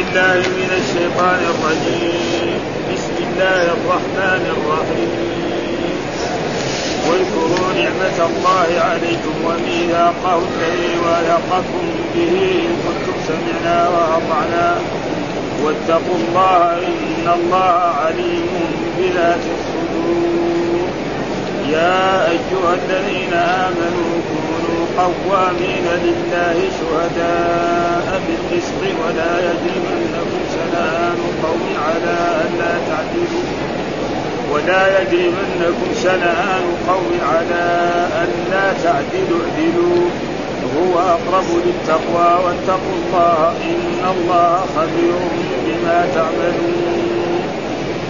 بالله من الشيطان الرجيم. بسم الله الرحمن الرحيم. واذكروا نعمة الله عليكم وميثاقه الذي واثقكم به إن كنتم سمعنا وأطعنا. واتقوا الله إن الله عليم بذات الصدور. يا أيها الذين آمنوا قوامين لله شهداء بالقسط ولا يجرمنكم شنآن قوم على ألا تعدلوا. ولا يجرمنكم شنآن قوم على ألا تعدلوا. اعدلوا. هو أقرب للتقوى واتقوا الله إن الله خبير بما تعملون.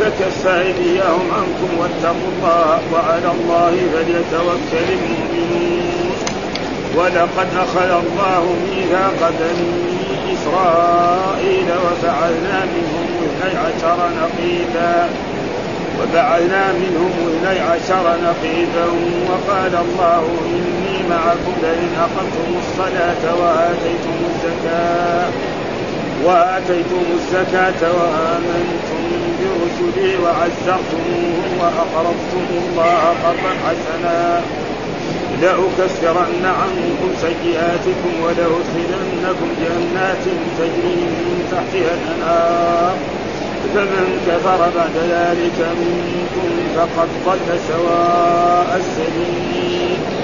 فكف أيديهم عنكم واتقوا الله وعلى الله فليتوكل المؤمنون. ولقد أخذ الله ميثاق بني إسرائيل وفعلنا منهم اثني عشر نقيبا. وبعثنا منهم اثني عشر نقيبا وقال الله إني معكم لئن أقمتم الصلاة وآتيتم الزكاة. وآتيتم الزكاة وآمنتم برسلي وعزرتموهم وأقرضتم الله قرضا حسنا. لأكفرن عنكم سيئاتكم ولأدخلنكم جنات تجري من تحتها الأنهار. فمن كفر بعد ذلك منكم فقد ضل سواء السبيل.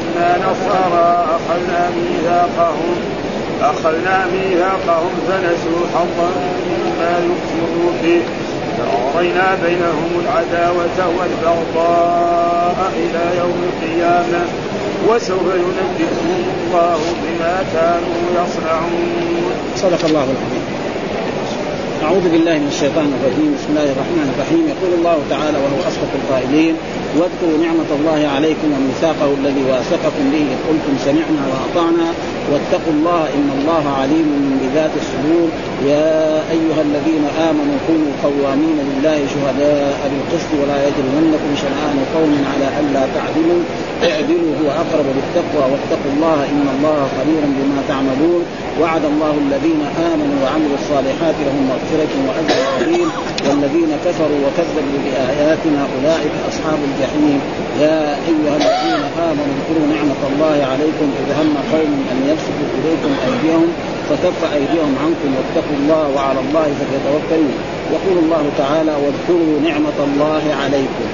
إنا نصارى أخذنا ميثاقهم أخذنا ميثاقهم فنسوا حظا مما يكفروا به فأغرينا بينهم العداوة والبغضاء إلى يوم القيامة وسوف ينبئهم الله بما كانوا يصنعون. صدق الله العظيم. أعوذ بالله من الشيطان الرجيم. بسم الله الرحمن الرحيم. يقول الله تعالى وهو أصدق القائلين واذكروا نعمة الله عليكم وميثاقه الذي واثقكم به إذ قلتم سمعنا وأطعنا واتقوا الله إن الله عليم بذات الصدور. يا أيها الذين آمنوا كونوا قوامين لله شهداء بالقسط ولا يجرمنكم شنآن قوم على ألا تعدلوا. اعدلوا هو أقرب للتقوى واتقوا الله إن الله خبير بما تعملون وعد الله الذين آمنوا وعملوا الصالحات لهم مغفرة وأجر عظيم والذين كفروا وكذبوا بآياتنا أولئك أصحاب الجحيم يا أيها الذين آمنوا اذكروا نعمة الله عليكم إذ هم قوم أن يبسطوا إليكم أيديهم فكف أيديهم عنكم واتقوا الله وعلى الله فليتوكلوا. يقول الله تعالى واذكروا نعمة الله عليكم.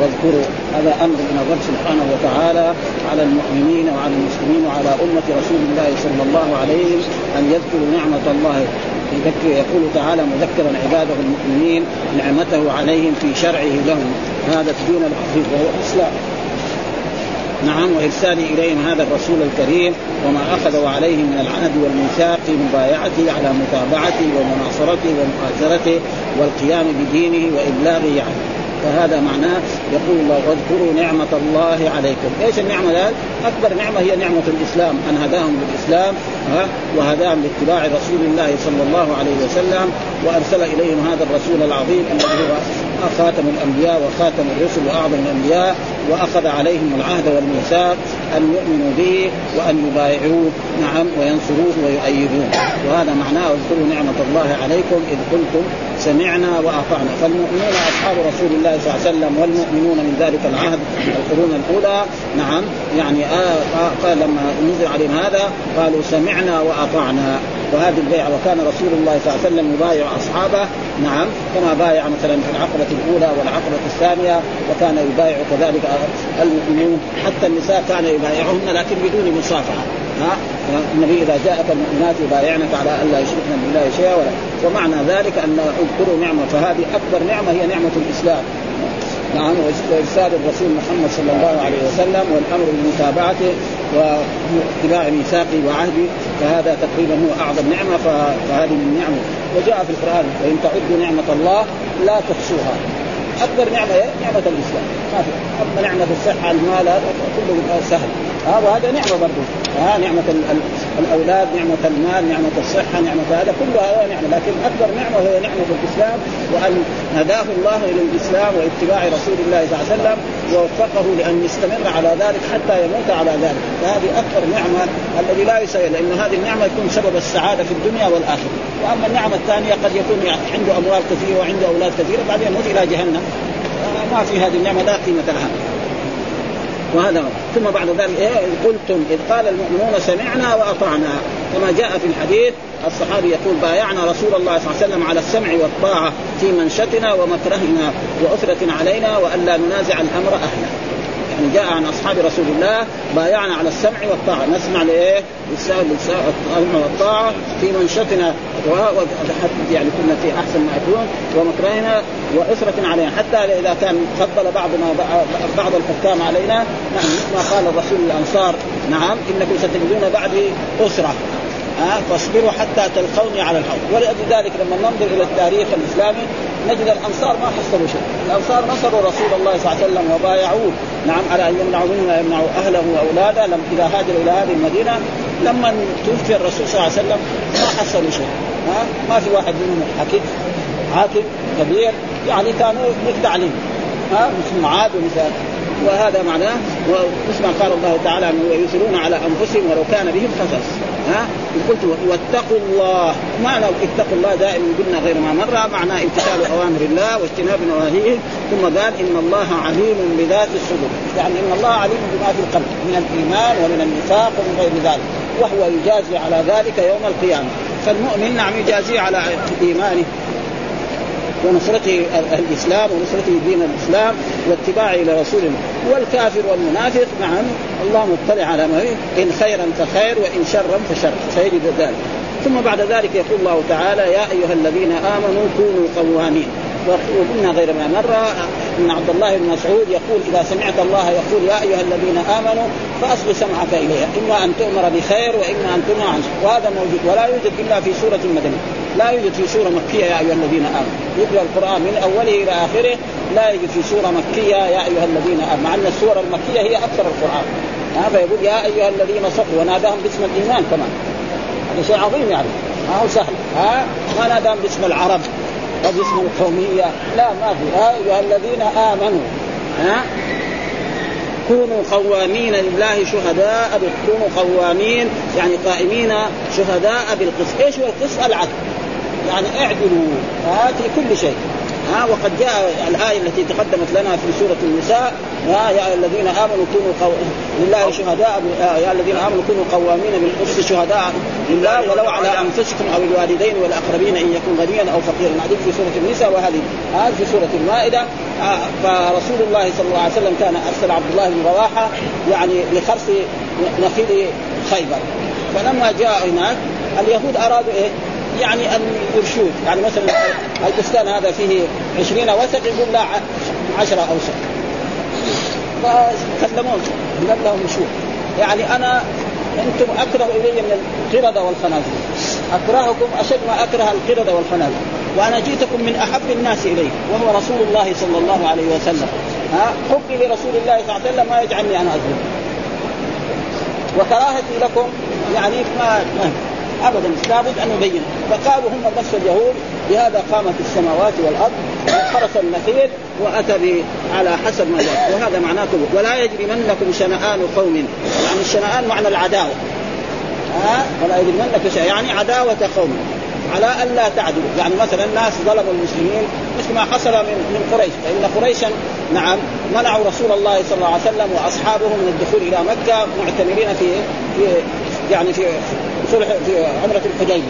واذكروا هذا أمر من الرب سبحانه وتعالى على المؤمنين وعلى المسلمين وعلى أمة رسول الله صلى الله عليه أن يذكروا نعمة الله. يذكر يقول تعالى مذكرا عباده المؤمنين نعمته عليهم في شرعه لهم. هذا الدين العظيم وهو الإسلام. نعم وارسال إليهم هذا الرسول الكريم وما أخذوا عليه من العهد والميثاق في مبايعته على متابعته ومناصرته ومؤازرته والقيام بدينه وإبلاغه عنه فهذا معناه يقول الله واذكروا نعمة الله عليكم، إيش النعمة ذلك؟ أكبر نعمة هي نعمة الإسلام، أن هداهم بالإسلام ها؟ وهداهم لاتباع رسول الله صلى الله عليه وسلم وأرسل إليهم هذا الرسول العظيم الذي هو خاتم الأنبياء وخاتم الرسل وأعظم الأنبياء وأخذ عليهم العهد والميثاق أن يؤمنوا به وأن يبايعوه. نعم وينصروه ويؤيدوه. وهذا معناه اذكروا نعمة الله عليكم إذ قلتم سمعنا وأطعنا. فالمؤمنون أصحاب رسول الله صلى الله عليه وسلم والمؤمنون من ذلك العهد القرون الأولى. نعم يعني آه قال لما نزل عليهم هذا قالوا سمعنا وأطعنا. وهذه البيعة وكان رسول الله صلى الله عليه وسلم يبايع أصحابه. نعم كما بايع مثلا في العقبة الأولى والعقبة الثانية وكان يبايع كذلك المؤمنون. حتى النساء كان يبايعهن لكن بدون مصافحة. ها؟ النبي إذا جاءك المؤمنات يبايعنك على أن لا يشركن بالله شيئا ومعنى ذلك أن اذكروا نعمة فهذه أكبر نعمة هي نعمة الإسلام. نعم وإرسال الرسول محمد صلى الله عليه وسلم والأمر بمتابعته واتباع ميثاقه وعهده فهذا تقريبا هو أعظم نعمة فهذه من نعمه. وجاء في القرآن وان تعدوا نعمة الله لا تحصوها. أكبر نعمة إيه؟ نعمة الإسلام. ما في. أما نعمة الصحة المال كله سهل. ها وهذا نعمة برضه ها نعمة الأولاد نعمة المال نعمة الصحة نعمة هذا كله هذا نعمة. لكن أكبر نعمة هي نعمة الإسلام وأن هداه الله إلى الإسلام واتباع رسول الله صلى الله عليه وسلم. ووفقه لأن يستمر على ذلك حتى يموت على ذلك. فهذه أكبر نعمة الذي لا يسير لأن هذه النعمة يكون سبب السعادة في الدنيا والآخرة. وأما النعمة الثانية قد يكون عنده أموال كثيرة وعنده أولاد كثيرة بعدين يموت إلى جهنم. ما في هذه النعمة لا قيمة لها. وهذا ثم بعد ذلك إيه؟ قلتم إذ قال المؤمنون سمعنا وأطعنا. كما جاء في الحديث الصحابي يقول بايعنا رسول الله صلى الله عليه وسلم على السمع والطاعة في منشتنا ومكرهنا واثرة علينا والا ننازع الأمر أهله. يعني جاء عن أصحاب رسول الله بايعنا على السمع والطاعة. نسمع لإيه؟ السمع والطاعة في منشتنا. يعني كنا في أحسن ما يكون. ومكرهنا وأسرة علينا. حتى إذا كان فضل بعضنا بعض الحكام علينا نعم ما قال الرسول للانصار نعم إنكم ستجدون بعدي أسرة. ها فاصبروا حتى تلقوني على الحوض ولذلك لما ننظر إلى التاريخ الإسلامي نجد الأنصار ما حصلوا شيء، الأنصار نصروا رسول الله صلى الله عليه وسلم وبايعوه. نعم على أن يمنعوا منه ويمنعوا أهله وأولاده. لم إذا هاجروا إلى هذه المدينة لما توفي الرسول صلى الله عليه وسلم ما حصلوا شيء، ها ما في واحد منهم حكيم حاكم كبير يعني كانوا متعلم ها مثل معاذ ومثال وهذا معناه واسمع قال الله تعالى ويؤثرون على أنفسهم ولو كان بهم خصص ها قلت واتقوا الله. معنى اتقوا الله دائما قلنا غير ما مر. معناه امتثال أوامر الله واجتناب نواهيه. ثم قال إن الله عليم بذات الصدور. يعني إن الله عليم بما في القلب من الإيمان ومن النفاق ومن غير ذلك. وهو يجازي على ذلك يوم القيامة. فالمؤمن نعم يجازي على إيمانه. ونصرته الإسلام ونصرته دين الإسلام واتباعه إلى رسوله والكافر والمنافق نعم الله مطلع على ما إن خيرا فخير وإن شرا فشر. سيجد ذلك. ثم بعد ذلك يقول الله تعالى يا أيها الذين آمنوا كونوا قوامين. وقلنا غير ما مر أن عبد الله بن مسعود يقول إذا سمعت الله يقول يا أيها الذين آمنوا فاصغ سمعك إليها. إما أن تؤمر بخير وإما أن تنهى عن وهذا موجود. ولا يوجد إلا في سورة المدنية. لا يوجد في سورة مكية يا أيها الذين آمنوا. يقرأ القرآن من أوله إلى آخره. لا يوجد في سورة مكية يا أيها الذين آمنوا. مع أن السورة المكية هي أكثر القرآن. ها فيقول يا أيها الذين صدقوا وناداهم باسم الإيمان كمان. هذا شيء عظيم يعني. ما هو سهل. ها ما ناداهم باسم العرب. أو باسم القوميه لا ما في. يا أيها الذين آمنوا. ها؟ كونوا قوامين لله شهداء كونوا قوامين يعني قائمين شهداء بالقسط، إيش هو القسط؟ العدل. يعني اعدلوا. في كل شيء. ها وقد جاء الآية التي تقدمت لنا في سورة النساء. يا يا الذين آمنوا كونوا قو... لله شهداء يا الذين آمنوا كونوا قوامين بالقسط شهداء لله ولو على أنفسكم أو الوالدين والأقربين إن يكون غنيا أو فقيرا. هذه في سورة النساء وهذه هذه في سورة المائدة. فرسول الله صلى الله عليه وسلم كان أرسل عبد الله بن رواحة يعني لخرص نخيل خيبر. فلما جاء هناك اليهود أرادوا إيه؟ يعني أن يرشوه. يعني مثلا البستان هذا فيه 20 وسق يقول لا 10 اوسق فكلمون قال لهم شو؟ يعني أنا أنتم أكره إلي من القردة والخنازير. أكرهكم أشد ما أكره القردة والخنازير. وأنا جئتكم من أحب الناس إلي وهو رسول الله صلى الله عليه وسلم. ها؟ حبي لرسول الله صلى الله عليه وسلم ما يجعلني أنا اظلم وكراهتي لكم يعني ما ابدا لابد أن نبين. فقالوا هم نفس اليهود بهذا قامت السماوات والأرض وخرس النخيل وأتى على حسب ما جاء. وهذا معناه ولا يجرمنكم شنآن قوم. يعني الشنآن معنى العداوة. ها؟ ولا يجرمنك يعني عداوة قوم. على أن لا تعدلوا، يعني مثلا الناس ظلموا المسلمين مثل ما حصل من من قريش، فإن قريشا نعم منعوا رسول الله صلى الله عليه وسلم وأصحابه من الدخول إلى مكة معتمرين في في يعني في صلح في عمرة الحديبية.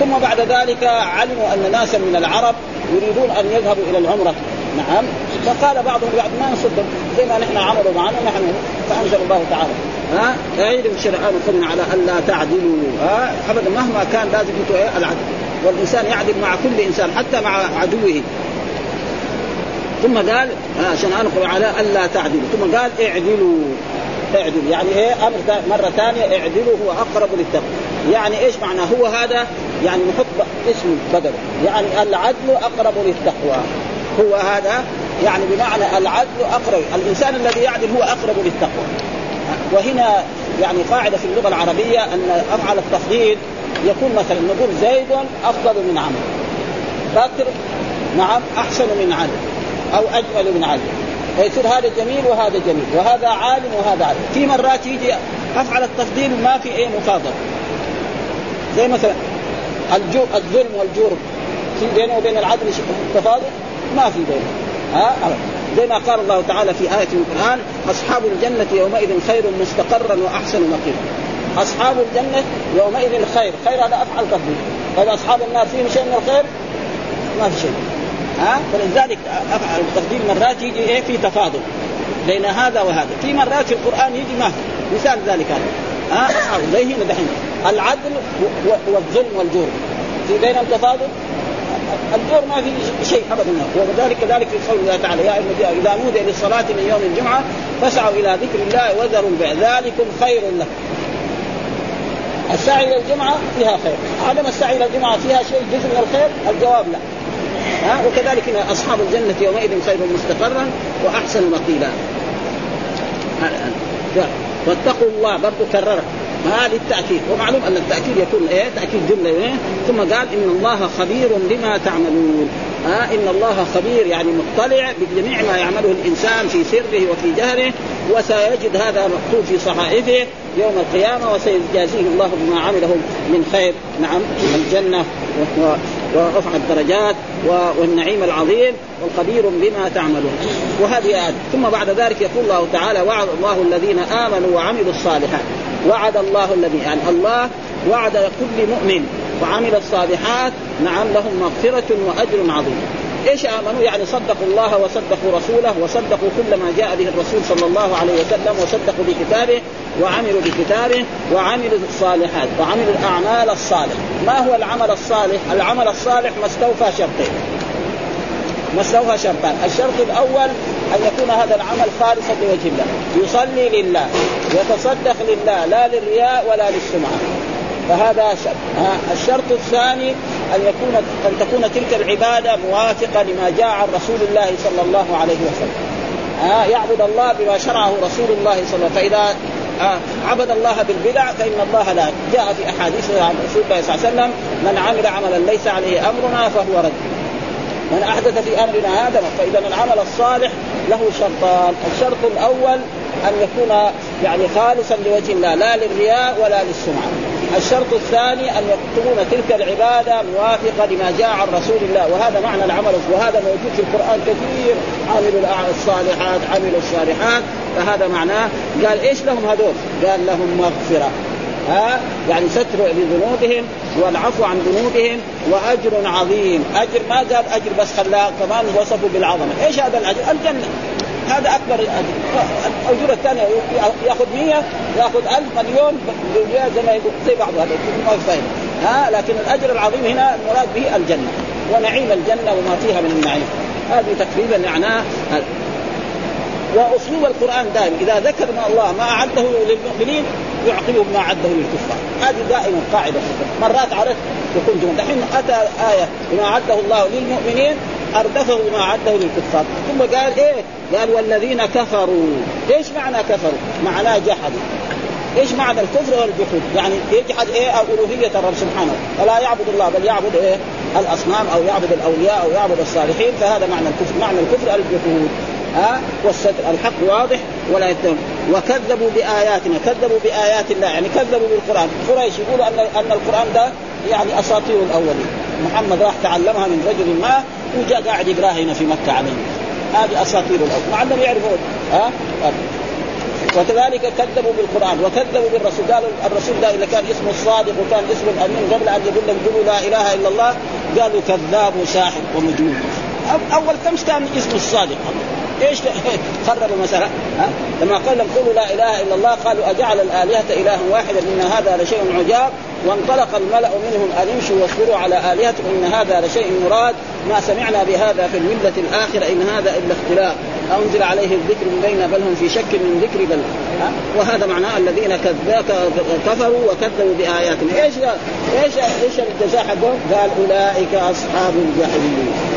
ثم بعد ذلك علموا أن ناسا من العرب يريدون أن يذهبوا إلى العمرة. نعم. فقال بعضهم بعض ما نصدق زي ما نحن عملوا معنا نحن فأنزل الله تعالى. ها؟ اعيدوا الشرعان القرن على الا تعدلوا. ها؟ أبدا مهما كان لازم أنتم إيه العدل. والإنسان يعدل مع كل إنسان حتى مع عدوه. ثم قال عشان انقل على الا تعدلوا. ثم قال اعدلوا. اعدلوا يعني إيه أمر مرة ثانية اعدلوا هو أقرب للتقوى. يعني إيش معنى هو هذا؟ يعني نحط اسم بدل يعني العدل أقرب للتقوى. هو هذا؟ يعني بمعنى العدل أقرب. الإنسان الذي يعدل هو أقرب للتقوى. وهنا يعني قاعدة في اللغة العربية أن أفعل التفضيل يكون مثلا نقول زيد أفضل من عمرو. بكر نعم أحسن من علي أو أجمل من علي. فيصير هذا جميل وهذا جميل وهذا عالم وهذا عالم. في مرات يجي أفعل التفضيل ما في أي مفاضله زي مثلا الظلم والجور في بينه وبين العدل تفاضل؟ ما في بينه. ها؟ زي ما قال الله تعالى في آية من القرآن أصحاب الجنة يومئذ خير مستقرا وأحسن مقيما أصحاب الجنة يومئذ خير خير هذا أفعل تفضيل. طيب أصحاب النار فيهم شيء من الخير؟ ما في شيء. ها؟ فلذلك التفضيل مرات يجي إيه؟ في تفاضل بين هذا وهذا. في مرات في القرآن يجي ما مثال ذلك هذا. ها؟ زي هنا دحين. العدل والظلم والجور. في بينهم تفاضل الدور ما في شيء ابدا. وذلك كذلك في قول الله تعالى يا أيها إذا نودي للصلاه من يوم الجمعة فاسعوا إلى ذكر الله وذروا البيع. ذلكم خير لكم. السعي إلى الجمعة فيها خير. عدم السعي إلى الجمعة فيها شيء جزء من الخير؟ الجواب لا. ها؟ وكذلك أصحاب الجنة يومئذ خير مستقرا وأحسن مقيلا. واتقوا الله برضو كررها هذا للتاكيد ومعلوم أن التأكيد يكون إيه؟ تأكيد جملة إيه؟ ثم قال إن الله خبير بما تعملون. ها؟ إن الله خبير يعني مطلع بجميع ما يعمله الإنسان في سره وفي جهره وسيجد هذا مكتوب في صحائفه يوم القيامة وسيجازيه الله بما عمله من خير. نعم. الجنة. ورفع الدرجات والنعيم العظيم والخبير بما تعملون. وهذه آية ثم بعد ذلك يقول الله تعالى وعد الله الذين آمنوا وعملوا الصالحات. وعد الله الذي يعني الله وعد كل مؤمن وعمل الصالحات نعم لهم مغفرة وأجر عظيم. إيش آمنوا؟ يعني صدقوا الله وصدقوا رسوله وصدقوا كل ما جاء به الرسول صلى الله عليه وسلم وصدقوا بكتابه وعملوا بكتابه وعملوا الصالحات وعملوا الأعمال الصالحة، ما هو العمل الصالح؟ العمل الصالح ما استوفى شرطين. ما استوفى شرطان، الشرط الأول أن يكون هذا العمل خالصا لوجه الله، يصلي لله، يتصدق لله لا للرياء ولا للسمعة. فهذا شرط، الشرط الثاني أن يكون أن تكون تلك العبادة موافقة لما جاء عن رسول الله صلى الله عليه وسلم. يعبد الله بما شرعه رسول الله صلى الله عليه وسلم، فإذا آه عبد الله بالبدع فإن الله لا جاء في أحاديث عن رسول الله صلى الله عليه وسلم من عمل عملا ليس عليه أمرنا فهو رد. من أحدث في أمرنا هذا فإذا العمل الصالح له شرطان. الشرط الأول أن يكون يعني خالصا لوجه الله لا للرياء ولا للسمعة. الشرط الثاني أن تكون تلك العبادة موافقة لما جاء عن رسول الله. وهذا معنى العمل وهذا موجود في القرآن كثير. عملوا الصالحات عملوا الصالحات. فهذا معناه. قال إيش لهم هذول؟ قال لهم مغفرة. ها؟ يعني ستر لذنوبهم والعفو عن ذنوبهم وأجر عظيم، أجر ما قال أجر بس خلاه كمان وصفه بالعظمة، إيش هذا الأجر؟ الجنة. هذا أكبر الأجور الثانية يأخذ 100 يأخذ 1000 مليون زي ما يقول زي بعض هذا ما فاهم ها لكن الأجر العظيم هنا المراد به الجنة ونعيم الجنة وما فيها من النعيم. هذه تقريبا معناه وأسلوب القرآن دائما إذا ذكر ما الله ما أعده للمؤمنين يعقبه ما أعده للكفار. هذه دائما قاعدة مرات عرفت يكون جمله دحين أتى آية بما أعده الله للمؤمنين اردفه ما اعده للكفار ثم قال إيه؟ قال والذين كفروا. إيش معنى كفروا؟ معناه جحدوا. إيش معنى الكفر والجحود؟ يعني يجحد إيه؟ الوهيه الرب سبحانه. فلا يعبد الله بل يعبد إيه؟ الأصنام أو يعبد الأولياء أو يعبد الصالحين. فهذا معنى الكفر، معنى الكفر الجحود ها؟ والستر. الحق واضح ولا يتهم. وكذبوا بآياتنا. كذبوا بآيات الله. يعني كذبوا بالقرآن. قريش يقولوا ان أن القرآن ده يعني أساطير الأولين. محمد راح تعلمها من رجل ما وجاء قاعد يقراها هنا في مكة عليه هذه أساطير الاولين مع انهم يعرفون. ها؟ وكذلك كذبوا بالقرآن وكذبوا بالرسول. قالوا الرسول ده إذا كان اسمه الصادق وكان اسمه الأمين قبل أن يقول لهم قولوا لا إله إلا الله قالوا كذاب وساحر ومجنون. أول كم كان اسمه الصادق؟ إيش خرب المسألة ها؟ لما قال لهم قولوا لا إله إلا الله قالوا أجعل الآلهة إلها واحدا إن هذا لشيء عجاب وانطلق الملأ منهم أن امشوا واصبروا على الهتكم إن هذا لشيء مراد ما سمعنا بهذا في المله الآخرة إن هذا إلا اختلاف أنزل عليه الذكر من بين بل هم في شك من ذكر بل ها؟ وهذا معناه الذين كفروا وكذبوا بآياتنا إيش إيش إيش الجزاء حقهم؟ قال أولئك أصحاب الجحيم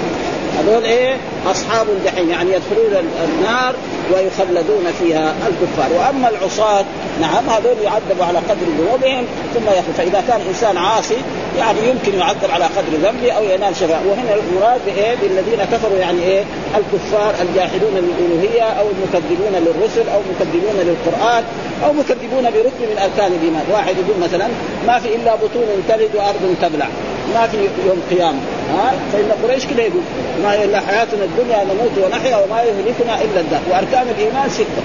هذول إيه؟ أصحاب الجحيم يعني يدخلون النار ويخلدون فيها الكفار. وأما العصاة نعم هذول يعذبوا على قدر ذنوبهم ثم يخرج فإذا كان إنسان عاصي يعني يمكن يعذب على قدر ذنبه أو ينال شفاء. وهنا المراد بإيه؟ بالذين كفروا يعني إيه؟ الكفار الجاحدون للألوهية أو المكذبون للرسل أو مكذبون للقرآن أو مكذبون بركن من أركان الإيمان. واحد يقول مثلا ما في إلا بطون تلد وأرض تبلع. ما في يوم قيامة. ها؟ فإن قريش كذا يقول ما هي إلا حياتنا الدنيا نموت ونحيا وما يهلكنا إلا الدهر. وأركان الإيمان ستة.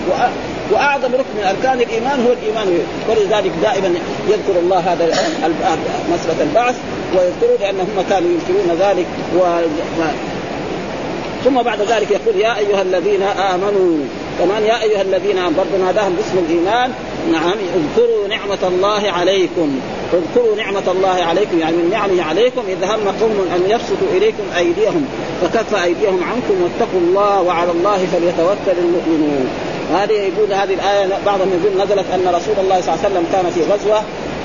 وأعظم ركن من أركان الإيمان هو الإيمان. ولذلك دائما يذكر الله هذا مساله البعث ويذكروا لانهم كانوا ينكرون ذلك و... ثم بعد ذلك يقول يا أيها الذين آمنوا كمان يا أيها الذين آمنوا برضه ناداهم باسم الإيمان نعم اذكروا نعمة الله عليكم. اذكروا نعمة الله عليكم يعني من نعمه عليكم إذا هم قوم أن يبسطوا إليكم أيديهم فكف أيديهم عنكم واتقوا الله وعلى الله فليتوكل المؤمنون. هذه يقول هذه الآية بعضهم يقول نزلت أن رسول الله صلى الله عليه وسلم كان في غزوة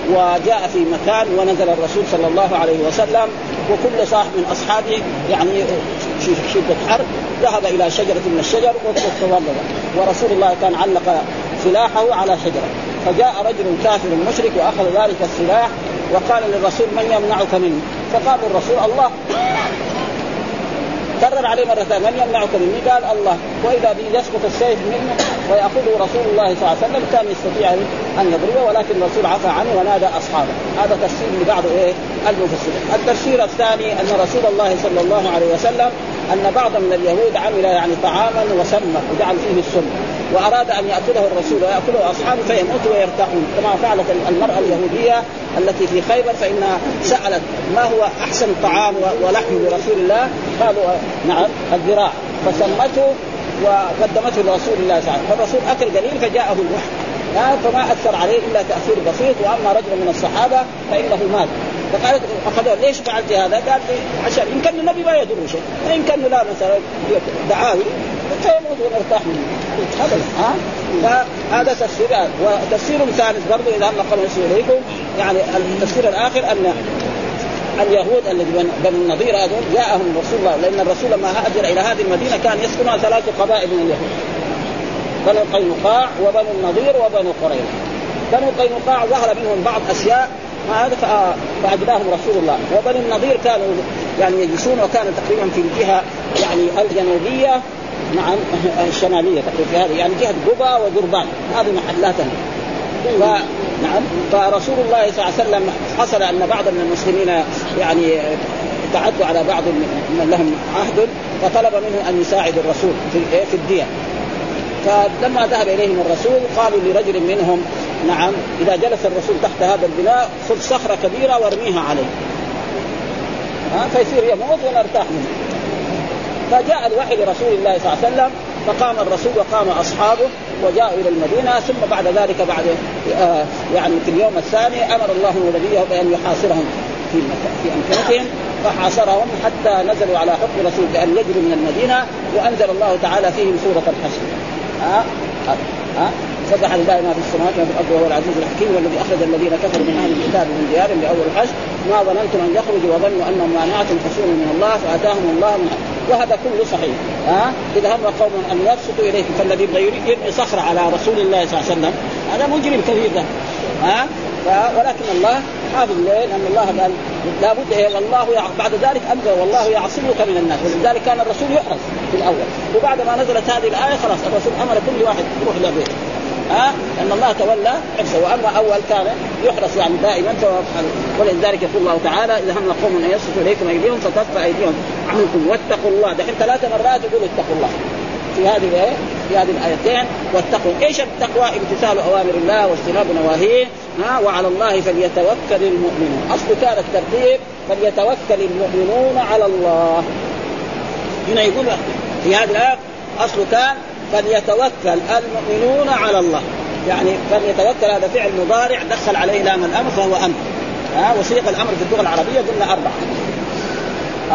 وجاء في مكان ونزل الرسول صلى الله عليه وسلم وكل صاحب من أصحابه يعني في شدة حرب ذهب إلى شجرة من الشجر وتولد ورسول الله كان علق سلاحه على شجرة. فجاء رجل كافر مشرك وأخذ ذلك السلاح وقال للرسول من يمنعك مني فقال الرسول الله كرر عليه مرة ثانية من يمنعك مني؟ قال الله. وإذا به يسقط السيف منه ويأخذه رسول الله صلى الله عليه وسلم كان يستطيع أن يضربه ولكن الرسول عفى عنه ونادى أصحابه. هذا تفسير لبعض إيه المفسرين. التفسير الثاني أن رسول الله صلى الله عليه وسلم أن بعض من اليهود عمل يعني طعاما وسمى وجعل فيه السم وأراد أن يأكله الرسول ويأكله أصحابه فيموتوا ويرتاحون كما فعلت المرأة اليهودية التي في خيبر فإنها سألت ما هو أحسن طعام ولحم لرسول الله؟ قالوا نعم الذراع. فسمته وقدمته لرسول الله وسلم. فالرسول اكل قليل فجاءه الوحي. فما أثر عليه إلا تأثير بسيط وأما رجل من الصحابة فإنه مات. فقالت أخذوه. ليش فعلت هذا؟ قال عشان إن كان النبي ما يدر شيء، وإن كان لا مثلا دعاوي فيموت ونرتاح منه. ابدا. ها؟ فهذا تفسير. وتفسير ثالث برضه إذا قبل إليكم. يعني التفسير الآخر أن اليهود الذي بنو النضير هذول جاءهم رسول الله لأن الرسول لما هاجر إلى هذه المدينة كان يسكنها ثلاث قبائل من اليهود. بنو قينقاع وبنو النضير وبنو قريظة. بنو قينقاع ظهر منهم بعض أشياء هذا فاجلاهم رسول الله. وبني النضير كانوا يعني يجلسون وكان تقريبا في الجهه يعني الجنوبية نعم الشمالية تقريبا في هذه يعني جهة قبى وقربان. هذه محلاتهم. ف... نعم. فرسول الله صلى الله عليه وسلم حصل أن بعض من المسلمين يعني تعدوا على بعض من لهم عهد فطلب منه أن يساعد الرسول في في الدية فلما ذهب إليهم الرسول قالوا لرجل منهم نعم إذا جلس الرسول تحت هذا البناء خذ صخرة كبيرة وارميها عليه. ها فيصير يموت ونرتاح منه. فجاء الوحي لرسول الله صلى الله عليه وسلم فقام الرسول وقام أصحابه وجاءوا إلى المدينة ثم بعد ذلك بعد آه يعني في اليوم الثاني أمر الله نبيه بأن يحاصرهم في في امكنتهم فحاصرهم حتى نزلوا على حكم الرسول بأن يجروا من المدينة وأنزل الله تعالى فيهم سورة الحشر. ها؟ ها, ها؟ سبح لله ما في السماوات وما في الأرض وهو العزيز الحكيم والذي أخرج الذين كفروا من أهل الكتاب من ديارهم لاول الحشر. ما ظننتم أن يخرجوا وظنوا أنهم مانعتهم حصول من الله فأتاهم الله من وهذا كله صحيح. ها؟ اذا هم قوم أن يبسطوا إليكم فالذي يبغى يرمي صخره على رسول الله صلى الله عليه وسلم هذا مجرم كبير ده. ها؟ ولكن الله حافظ ليه؟ لأن الله قال لابد إيه الله بعد ذلك انزل والله يعصمك من الناس. ولذلك كان الرسول يحرس في الأول. وبعد ما نزلت هذه الآية خلاص الرسول أمر كل واحد يروح لبيته ها؟ أن الله تولى حفظه وأما أول كان يحرص يعني دائما ولذلك يقول الله تعالى إذا هم قوم أن يصفوا إليكم أيديهم فتكف أيديهم عنكم واتقوا الله. دحين ثلاث مرات يقول اتقوا الله. في هذه الايه في هذه الآيتين واتقوا. إيش التقوى؟ امتثال أوامر الله واجتناب نواهيه. ها؟ وعلى الله فليتوكل المؤمنون. أصل كان الترتيب فليتوكل المؤمنون على الله. هنا يقول في هذه الآية أصل كان فليتوكل المؤمنون على الله. يعني فليتوكل هذا فعل مضارع دخل عليه لام الأمر فهو أمر. ها وصيغ الأمر في اللغة العربية قلنا أربعة.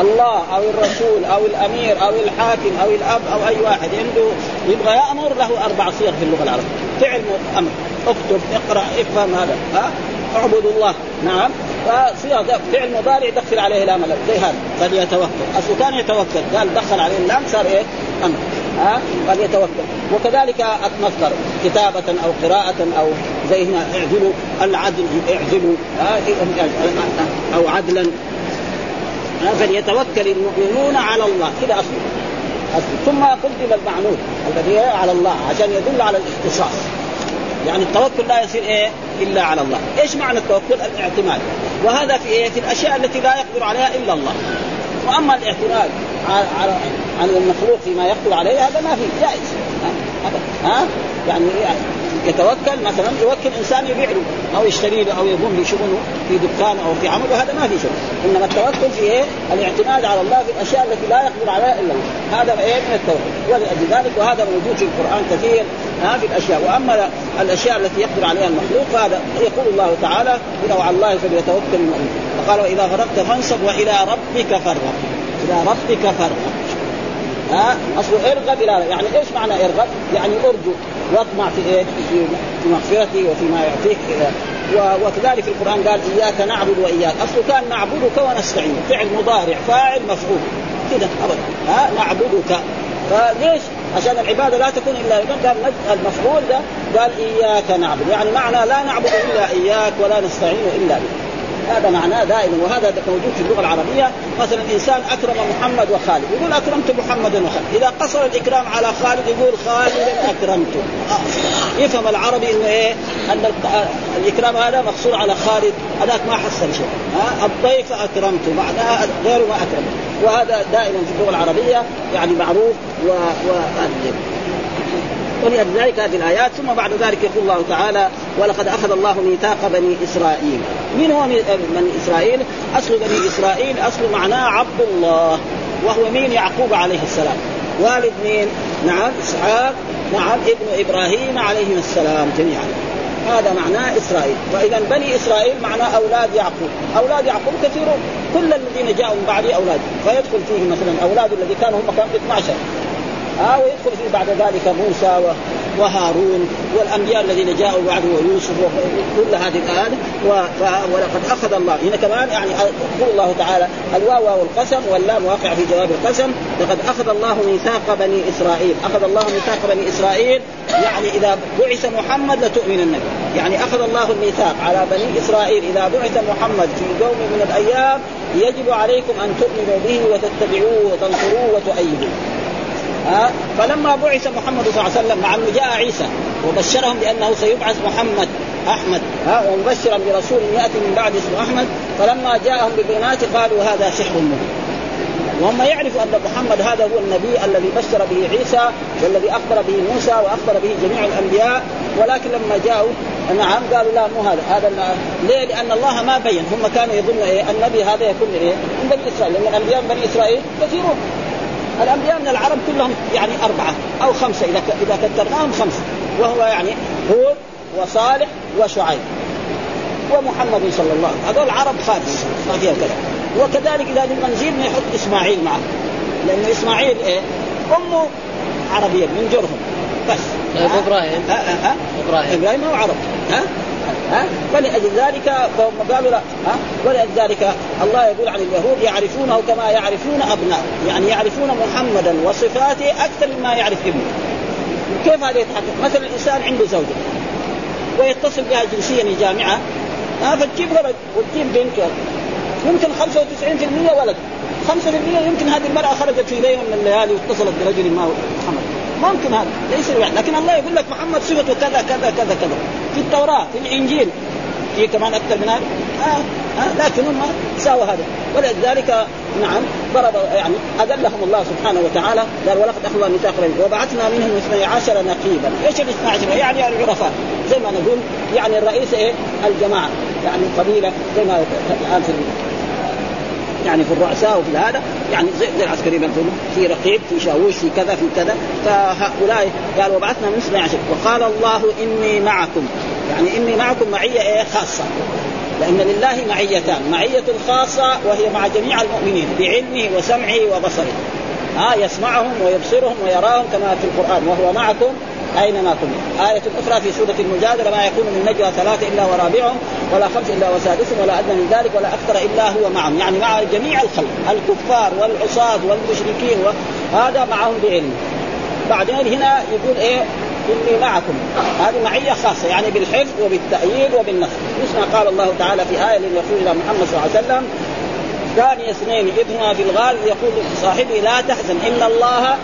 الله أو الرسول أو الأمير أو الحاكم أو الأب أو أي واحد عنده يبغى يأمر له أربع صيغ في اللغة العربية. فعل أمر. اكتب اقرأ افهم هذا. ها اعبدوا الله. نعم. فصيغه فعل مضارع دخل عليه لام زي هذا. فليتوكل. اصله كان يتوكل. قال دخل عليه اللام صار إيه؟ أمر. ها؟ فليتوكل وكذلك المصدر كتابة أو قراءة أو زي هنا اعدلوا العدل اعدلوا أو عدلا. فليتوكل المؤمنون على الله. كذا أصل ثم قدم المعنون الذي على الله عشان يدل على الاختصاص. يعني التوكل لا يصير إيه؟ إلا على الله، إيش معنى التوكل؟ الاعتماد، وهذا في إيه؟ في الأشياء التي لا يقدر عليها إلا الله. وأما الاعتماد على على المخلوق فيما يقدر عليه هذا ما في جائز. ها؟ يعني يتوكل مثلا يوكل إنسان يبيع له أو يشتري له أو يقوم بشغله في دكان أو في عمل وهذا ما في شيء إنما التوكل في إيه؟ الاعتماد على الله في الأشياء التي لا يقدر عليها إلا الله. هذا إيه؟ من التوكل ولأجل ذلك وهذا موجود في القرآن كثير ها؟ في الأشياء. وأما الأشياء التي يقدر عليها المخلوق فهذا يقول الله تعالى هنا وعلى الله فليتوكل المؤمن فقال وإذا غرقت فانصب وإلى ربك فارغب. إلى ربك فارغب. ها؟ اصله ارغب إلى يعني إيش معنى ارغب؟ يعني أرجو. واطمع في إيه؟ في مغفرتي وفيما يعطيك. وكذلك القرآن قال إياك نعبد وإياك. اصله كان نعبدك ونستعين. فعل مضارع فاعل مفعول. كذا أبدا. ها؟ نعبدك. فليش؟ عشان العبادة لا تكون إلا لله قال المفعول ده قال إياك نعبد. يعني معنى لا نعبد إلا إياك ولا نستعين إلا بك هذا معناه دائما وهذا موجود في اللغة العربية. مثلا إنسان أكرم محمد وخالد يقول أكرمت محمدا وخالد. إذا قصر الإكرام على خالد يقول خالدا أكرمته. يفهم العربي إنه إيه؟ أن الإكرام هذا مقصور على خالد. هذاك ما حصل شيء. الضيف أكرمته معناها غيره ما اكرمته وهذا دائما في اللغة العربية يعني معروف و, و... ولذلك هذه الآيات ثم بعد ذلك يقول الله تعالى ولقد أخذ الله ميثاق بني إسرائيل. من هو بني إسرائيل؟ أصل بني إسرائيل أصل معناه عبد الله وهو مين؟ يعقوب عليه السلام. والد مين؟ نعم إسحاق. نعم ابن إبراهيم عليه السلام جميعا. هذا معناه إسرائيل. واذا بني إسرائيل معناه أولاد يعقوب. أولاد يعقوب كثيرون. كل الذين جاءوا من بعده أولاد. فيدخل فيه مثلا أولاد الذي كانوا هم كانوا 12 ها ويدخل فيه بعد ذلك موسى وهارون والأنبياء الذين جاءوا بعده ويوسف وكل هذه الايات ولقد أخذ الله. هنا كمان يعني يقول الله تعالى الواو واو القسم واللام واقع في جواب القسم. لقد أخذ الله ميثاق بني إسرائيل. أخذ الله ميثاق بني إسرائيل. يعني إذا بعث محمد لتؤمنن به. يعني أخذ الله الميثاق على بني إسرائيل. إذا بعث محمد في يوم من الأيام يجب عليكم أن تؤمنوا به وتتبعوه وتنصروه وتؤيدوه ها؟ فلما بعث محمد صلى الله عليه وسلم مع أنه جاء عيسى وبشرهم بأنه سيبعث محمد أحمد ها؟ ومبشرا برسول يأتي من بعد اسمه أحمد. فلما جاءهم بالبينات قالوا هذا سحر مبين. وهم يعرفوا أن محمد هذا هو النبي الذي بشر به عيسى والذي أخبر به موسى وأخبر به جميع الأنبياء. ولكن لما جاءوا نعم قالوا لا مو هذا. هذا ليه؟ لأن الله ما بين. هم كانوا يظنوا إيه؟ النبي هذا يكون إيه؟ من بني إسرائيل. لأن الأنبياء من بني إسرائيل كثيرون. الأنبياء من العرب كلهم يعني أربعة أو خمسة إذا إذا كثرناهم خمسة وهو يعني هود وصالح وشعيب ومحمد صلى الله عليه وسلم. هذول العرب خامس ما فيها كلام. وكذلك إذا نبغى نزيد نحط إسماعيل معه. لأنه إسماعيل إيه؟ أمه عربية من جرهم بس. إبراهيم. إبراهيم. إبراهيم هو عرب. ها؟ ها؟ ولأجل ذلك فهم قالوا لا ها؟ ذلك الله يقول عن اليهود يعرفونه كما يعرفون أبناء يعني يعرفون محمدا وصفاته أكثر مما يعرف ابنه. كيف هذا يتحقق؟ مثلا الإنسان عنده زوجة ويتصل بها جنسيا الجامعة ها؟ فتجيب ولد وتجيب بنت يمكن 95% ولد 5% يمكن هذه المرأة خرجت في ليلة من الليالي واتصلت برجل ما محمد. ممكن هذا ليس يعني لكن الله يقول لك محمد صفته كذا كذا كذا كذا. في التوراة في الإنجيل. في كمان أكثر من هذا. آه ها لكن هم ساووا هذا. ولذلك نعم ضرب يعني أذلهم الله سبحانه وتعالى. قال ولقد اخذ ميثاق وبعثنا منهم اثني عشر نقيبا، إيش الاثني عشر؟ يعني العرفاء. زي ما نقول يعني الرئيس إيه؟ الجماعة. يعني قبيله زي ما الآن في يعني في الرؤساء وفي هذا يعني زي, زي العسكريين في رقيب في شاووش في كذا في كذا. فهؤلاء قال وبعثنا من 12 وقال الله إني معكم. يعني إني معكم معية إيه؟ خاصة. لأن لله معيتان. معية خاصة وهي مع جميع المؤمنين بعلمه وسمعه وبصره. ها آه يسمعهم ويبصرهم ويراهم كما في القرآن. وهو معكم اينما كنتم آية أخرى في سورة المجادلة ما يكون من نجوى ثلاثة إلا ورابعهم ولا خمس إلا وسادسهم ولا أدنى من ذلك ولا أكثر إلا هو معهم. يعني مع جميع الخلق الكفار والعصاة والمشركين وهذا معهم بعلم. بعدين هنا يقول إيه؟ إني معكم. هذه معية خاصة يعني بالحفظ وبالتأييد وبالنصر. مثل ما قال الله تعالى في يقول إلى محمد صلى الله عليه وسلم ثاني اثنين إذ هما في الغار يقول لصاحبه لا تحزن إن الله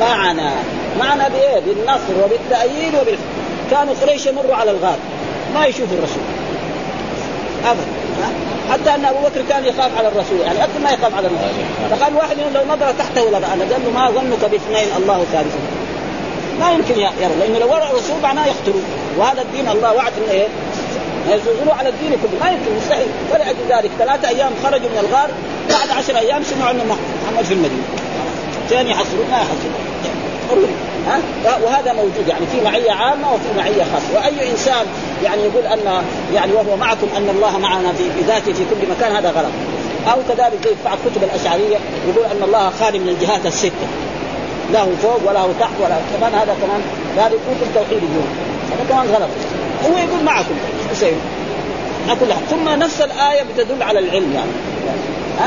معنا. معنا بإيه؟ بالنصر وبالتأييد وبالحفظ كانوا قريش يمروا على الغار. ما يشوفوا الرسول. أبدا. حتى أن أبو بكر كان يخاف على الرسول. يعني أكثر ما يخاف على الرسول. فقال واحد لو نظر تحته ولا قال له ما ظنك باثنين الله ثالثهم ما يمكن يرى. لأنه لو ورى الرسول معناه يقتلوا وهذا الدين الله وعد إنه إيه؟ يزوزوا على الدين كله. ما يمكن. مستحيل. فلأجل ذلك. ثلاثة أيام خرجوا من الغار. بعد عشر أيام سمعوا أن محمد في المدينة. ثاني يحصلون ما يحصلون ها؟ وهذا موجود يعني في معية عامة وفي معية خاصة. وأي إنسان يعني يقول أن يعني وهو معكم أن الله معنا في بذاته في كل مكان هذا غلط. أو كذلك زي بعض كتب الأشعرية يقول أن الله خالي من الجهات الستة. له فوق وله تحت ولا كمان هذا كمان هذا يقول التوحيد يقول. هذا كمان غلط. هو يقول معكم يسوي كلها ثم نفس الآية بتدل على العلم يعني.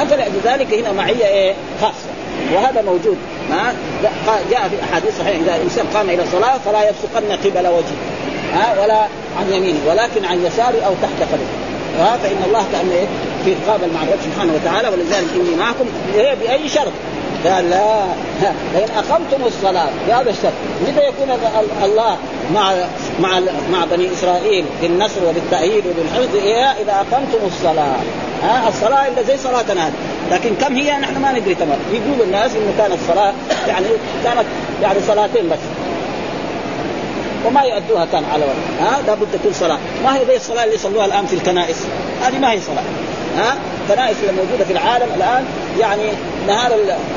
فلذلك هنا معية إيه؟ خاصة. وهذا موجود. ما جاء في أحاديث صحيحة. إذا الانسان قام إلى الصلاة فلا يبصقن قبل وجهه. ها؟ ولا عن يمينه ولكن عن يساره أو تحت قدمه. ها؟ فإن الله كان إيه؟ في قابل مع الرب سبحانه وتعالى ولذلك إني معكم بأي شرط؟ قال لا. لئن أقمتم الصلاة بهذا الشرط متى يكون الله مع مع مع بني إسرائيل بالنصر وبالتأييد وبالحفظ؟ إيه؟ إذا أقمتم الصلاة. ها؟ الصلاة إلا زي صلاتنا. هذه لكن كم هي نحن ما ندري تمام. يقول الناس إنه كانت الصلاه يعني كانت يعني صلاتين بس. وما يؤدوها كان على وقت ها؟ لابد تكون صلاة. ما هي زي الصلاه اللي يصلوها الآن في الكنائس؟ هذه ما هي صلاة. ها؟ الكنائس اللي موجودة في العالم الآن يعني نهار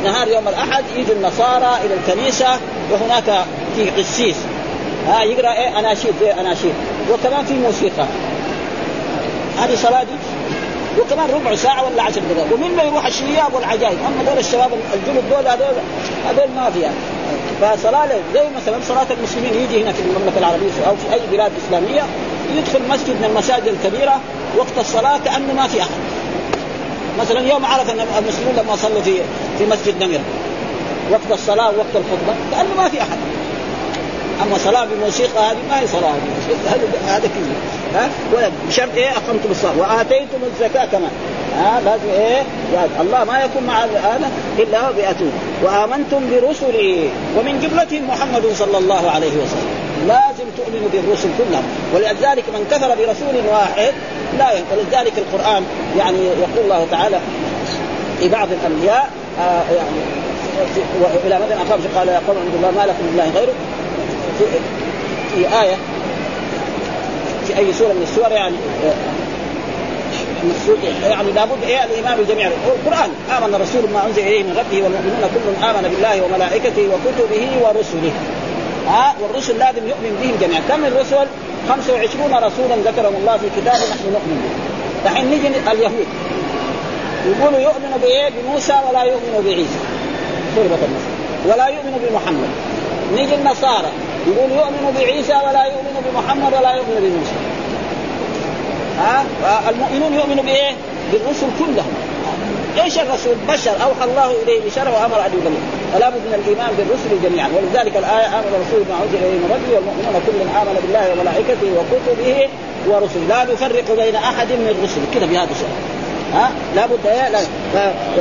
نهار يوم الأحد يجي النصارى إلى الكنيسة وهناك في قسيس ها؟ يقرأ إيه؟ أناشيد زي أناشيد. وكمان في موسيقى. هذه صلاة دي؟ وكمان ربع ساعة ولا عشر دقائق. ومن ما يروح الشياب والعجائب أما دول الشباب الجنود دول هذول هذول ما في يعني. فصلاة زي مثلا صلاة المسلمين يجي هنا في المملكة العربية أو في أي بلاد إسلامية يدخل مسجد من المساجد الكبيرة وقت الصلاة كأنه ما في أحد. مثلا يوم عرف إن المسلمون لما صلوا في في مسجد نمره وقت الصلاة وقت الخطبة كأنه ما في أحد. أما صلاة بموسيقى هذه ما هي صلاة هذا كله. ها؟ بشرط إيه؟ أقمتم الصلاة. وآتيتم الزكاة كمان ها؟ لازم إيه؟ الله ما يكون مع هذا إلا باتون وآمنتم برسلي ومن جملتهم محمد صلى الله عليه وسلم. لازم تؤمنوا بالرسل كلهم. ولذلك من كفر برسول واحد لا ولذلك القرآن يعني يقول الله تعالى في بعض الأنبياء آه يعني وإلى مدى اخاف قال يا قوم عند الله ما لكم الله غيره. في, في آية في أي سورة من السور يعني يعني لابد إيه الإيمان بجميع القرآن. آمن الرسول ما أنزل إليه من ربه والمؤمنون كل آمن بالله وملائكته وكتبه ورسله. ها والرسل لازم يؤمن بهم جميعا. كم الرسل 25 رسولا ذكرهم الله في كتابه نحن نؤمن به. دحين نجي اليهود. يقولوا يؤمنوا بإيه؟ بموسى ولا يؤمنوا بعيسى. النصر. ولا يؤمنوا بمحمد. نيجي النصارى. يقول يؤمن بعيسى ولا يؤمن بمحمد ولا يؤمن بموسى. ها؟ المؤمنون يؤمنوا بإيه؟ بالرسل كلهم. إيش الرسول؟ بشر أوحى الله إليه بشرع وأمر أن يبلغ. فلا بد من الإيمان بالرسل جميعا. ولذلك الآية آمن الرسول بما أنزل إليه من ربه والمؤمنون كل آمن بالله وملائكته وكتبه ورسله. لا نفرق بين أحد من الرسل. كذا بهذا الشيء ها؟ لابد إيه؟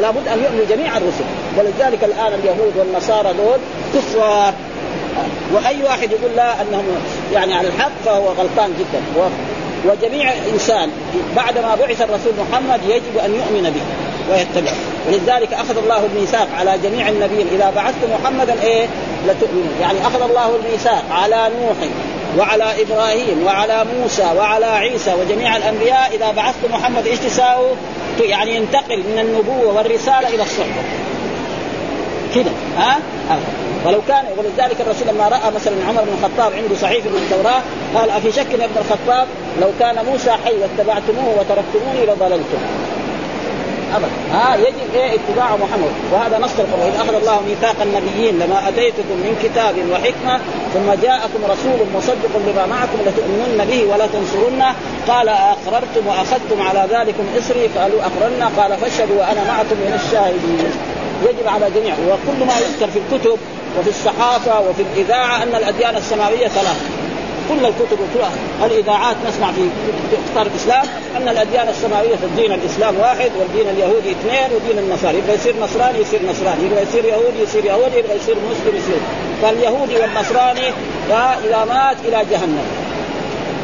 لا بد أن يؤمن جميع الرسل. ولذلك الآن اليهود والنصارى دول كفار. وأي واحد يقول لا أنهم يعني على الحق فهو غلطان جدا. وجميع إنسان بعد ما بعث الرسول محمد يجب أن يؤمن به ويتبعه. ولذلك أخذ الله الميثاق على جميع النبيين. إذا بعثت محمدا إيه؟ لتؤمنوا يعني أخذ الله الميثاق على نوح وعلى إبراهيم وعلى موسى وعلى عيسى وجميع الأنبياء. إذا بعثت محمد إيش تساوي؟ يعني ينتقل من النبوة والرسالة إلى الصحبة. كده. ها؟ ولو كان ولذلك الرسول لما رأى مثلا عمر بن الخطاب عنده صحيفه من التوراة قال افي شك يا ابن الخطاب لو كان موسى حي واتبعتموه وتركتموني لضللتم. ابدا. ها يجب إيه؟ اتباع محمد. وهذا نص القرآن. إذ أخذ الله ميثاق النبيين لما أتيتكم من كتاب وحكمة ثم جاءكم رسول مصدق لما معكم لتؤمنن به ولا تنصرنه. قال اقررتم وأخذتم على ذلكم اسري قالوا أقررنا. قال فاشهدوا وأنا معكم من الشاهدين. يجب على جميع. وكل ما يذكر في الكتب وفي الصحافة وفي الإذاعة أن الأديان السماوية ثلاث كل الكتب الإذاعات نسمع في اخطار الإسلام أن الأديان السماوية في الدين الإسلام واحد والدين اليهودي اثنين ودين النصارى. يبغى يصير نصراني يصير نصراني يبغى يصير يهودي يصير يهودي يبغى يصير مسلم يصير. فاليهودي والنصراني إذا مات إلى جهنم.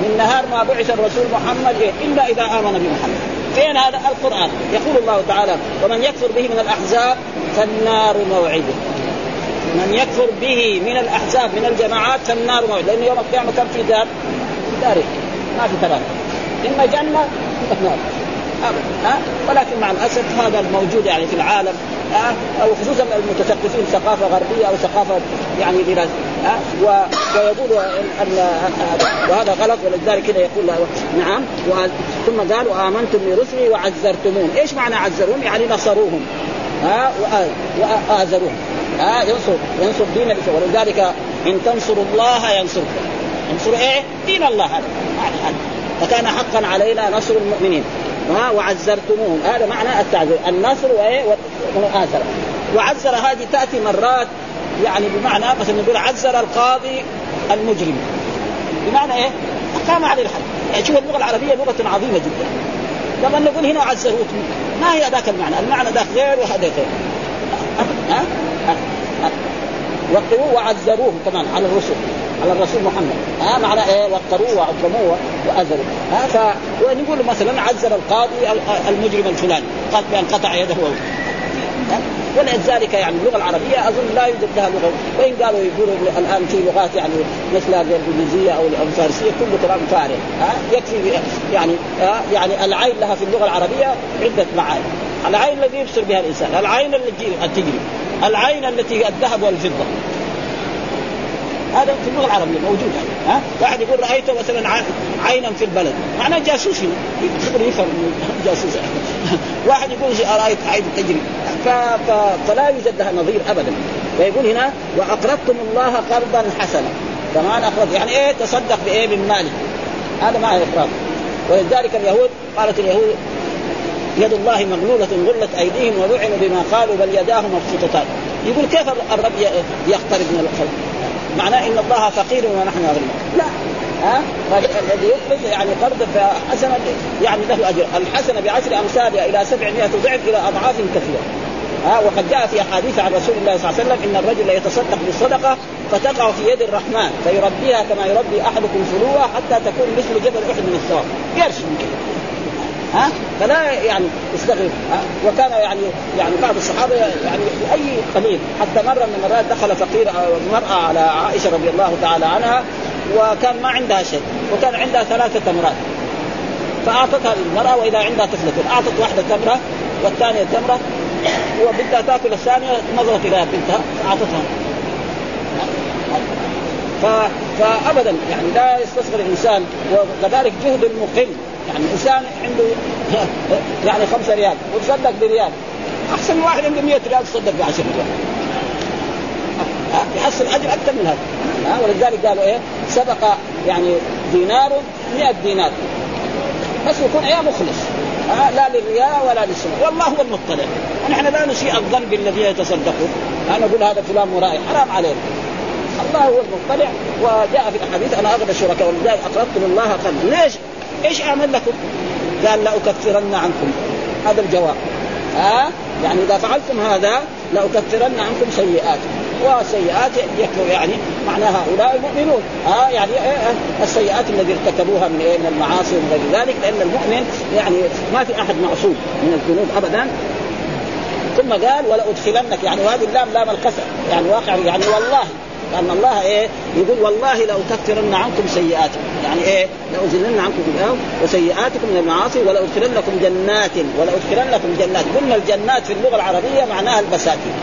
من نهار ما بعث الرسول محمد؟ إلا إذا آمن بمحمد. فين هذا؟ القرآن. يقول الله تعالى ومن يكفر به من الأحزاب فالنار موعده. من يكفر به من الأحزاب من الجماعات فالنار موعد لأن يوم القيامة كم في دار؟ في دارين ما في ثلاثة إما جنة إما نار. ابدا. ها؟ ولكن مع الأسف هذا الموجود يعني في العالم ها؟ أو خصوصا المتثقفين ثقافة غربية أو ثقافة يعني ها؟ ويقول أن وهذا غلط ولذلك كذا يقول نعم. ثم قال وامنتم برسلي وعزرتموهم، إيش معنى عزروهم؟ يعني نصروهم. ها؟ واذروهم ها ينصر ينصر دين الاسلام ولذلك إن تنصروا الله ينصركم. ينصر إيه؟ دين الله هذا. فكان حقا علينا نصر المؤمنين. ها وعزرتموهم. هذا معنى التعزير. النصر وايه والمؤازرة. وعزر هذه تأتي مرات يعني بمعنى مثلا نقول عزر القاضي المجرم. بمعنى إيه؟ أقام عليه الحد يعني شوف اللغة العربية لغة عظيمة جدا. لما نقول هنا عزروه ما هي ذاك المعنى؟ المعنى ذاك غير وهذا غير. ها؟ وقروه وعزروه كمان على الرسل على الرسول محمد. ها معنى إيه وقروه وعظموه وأذروه. ها ف ونقول مثلا عزر القاضي المجرم الفلاني قال بأن قطع يده. ولذلك يعني اللغة العربية أظن لا يوجد لها لغة. وإن قالوا يقولوا الآن في لغات يعني مثل الانجليزيه أو الفارسية كله كلام فارغ. ها يكفي يعني ها يعني العين لها في اللغة العربية عدة معاني. العين الذي يبصر بها الإنسان العين التي تجري. العين التي الذهب والفضة. هذا في اللغة العربية موجود يعني. ها؟ واحد يقول رايت مثلا عينا في البلد معناه جاسوس هنا يفهم جاسوس. واحد يقول رأيت عين تجري. فلا يوجد لها نظير ابدا. فيقول هنا وأقرضتم الله قرضا حسنا. كمان أقرض؟ يعني إيه تصدق بإيه؟ من مالك هذا معنى الاقراض ولذلك اليهود قالت اليهود يد الله مغلولة غلت أيديهم ولعنوا بما قالوا بل يداه مبسوطتان يقول كيف الرب يقترض من الخلق معناه إن الله فقير ونحن أغنياء. لا. ها؟ الذي يقرض يعني قرض حسنه يعني له أجر. الحسنه بعشر امثالها إلى 700 ضعف إلى أضعاف كثيرة. ها؟ وقد جاء في أحاديث عن رسول الله صلى الله عليه وسلم إن الرجل يتصدق بالصدقة فتقع في يد الرحمن فيربيها كما يربي أحدكم فلوة حتى تكون مثل جبل أحد من الثواب. يرش من كده ها؟ فلا يعني يستغرب وكان يعني يعني بعض الصحابة يعني اي قليل حتى مرة من المرات دخل فقير مراه على عائشة رضي الله تعالى عنها وكان ما عندها شيء وكان عندها ثلاثة تمرات. فأعطتها للمرأة وإذا عندها طفلة أعطت واحدة تمرة والثانية تمرة وبدها تأكل الثانية نظرت إلى بنتها فاعطتها ف... فابدا يعني لا يستصغر الإنسان وكذلك جهد المقل. يعني انسان عنده يعني خمسة ريال وتصدق بريال. أحسن واحد عنده 100 ريال تصدق ب 10 ريال يحصل أجر أكثر من هذا. ها؟ ولذلك قالوا إيه؟ سبق يعني دينار 100 دينار. بس يكون إيه مخلص. ها؟ لا للرياء ولا للسمعة والله هو المطلع. ونحن لا نسيء الظن بالذين يتصدقون. أنا نقول هذا فلان مرائي. حرام علينا. الله هو المطلع. وجاء في الأحاديث أنا أغنى الشركاء ولذلك أقرضتم الله قرضا. ليش؟ إيش اعمل لكم؟ قال لأكفرن عنكم. هذا الجواب. ها؟ يعني إذا فعلتم هذا لأكفرن عنكم سيئاتكم. وسيئات يكفر يعني معناها هؤلاء المؤمنون. ها؟ يعني إيه، إيه، السيئات التي ارتكبوها من إيه من المعاصي ومن غير ذلك لأن المؤمن يعني ما في أحد معصوم من الذنوب ابدا. ثم قال ولأدخلنك يعني وهذه اللام لام القسم يعني واقع يعني والله لأن الله إيه؟ يقول والله لأكفرن عنكم سيئاتكم. يعني إيه؟ لأزلن عنكم الأرض وسيئاتكم من المعاصي ولأدخلنكم جنات ولأدخلنكم جنات. قلنا الجنات في اللغة العربية معناها البساتين.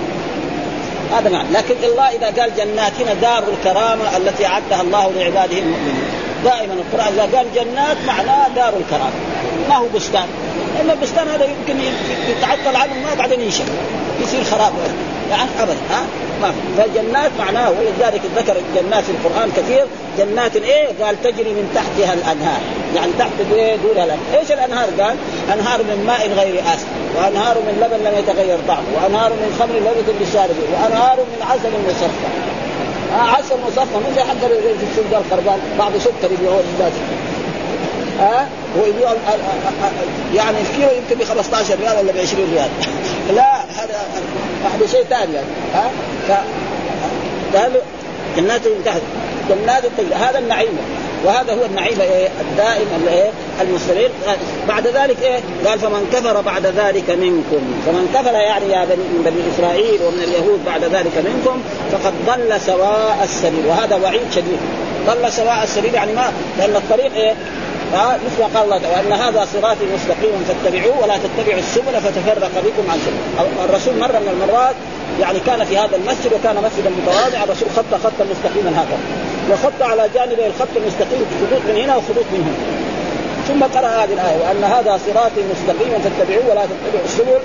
هذا معنى. لكن الله إذا قال جنات هنا دار الكرامة التي أعدها الله لعباده المؤمنين. دائما القرآن إذا قال جنات معناه دار الكرامة. ما هو بستان. لأن البستان هذا يمكن يتعطل عنه ما بعدين ينشف يصير خراب. يعني ابدا ها؟ ما في. فالجنات معناه ولذلك ذكر الجنات في القرآن كثير. جنات إيه؟ قال تجري من تحتها الأنهار. يعني تحت إيه؟ دونها الأنهار، إيش الأنهار؟ قال أنهار من ماء غير اسف وأنهار من لبن لم يتغير طعمه وأنهار من خمر لذة للشاربين وأنهار من عسل مصفى عسل مصفى حق في السوق الخربان بعض سكر يبيعوه للناس ها؟ ويبيعوا يعني الكيلو يمكن ب 15 ريال ولا ب 20 ريال. لا هذا هذا شيء ثاني يعني ها؟ قالوا جنات تحت جنات هذا النعيم. وهذا هو النعيم إيه الدائم الايه المستمر بعد ذلك إيه قال فمن كفر بعد ذلك منكم. فمن كفر يعني يا بني من بني إسرائيل ومن اليهود بعد ذلك منكم فقد ضل سواء السبيل. وهذا وعيد شديد. ضل سواء السبيل يعني ما لأن الطريق إيه ها مثل ما قال الله تعالى وأن هذا صراطي مستقيما فاتبعوه ولا تتبعوا السبل فتفرق بكم عن سبيل. الرسول مرة من المرات يعني كان في هذا المسجد وكان مسجدا متواضعا الرسول خط خطا مستقيما هكذا. وخط على جانبي الخط المستقيم خطوط من هنا وخطوط من هنا. ثم قرأ هذه الآية وأن هذا صراطي مستقيما فاتبعوه ولا تتبعوا السبل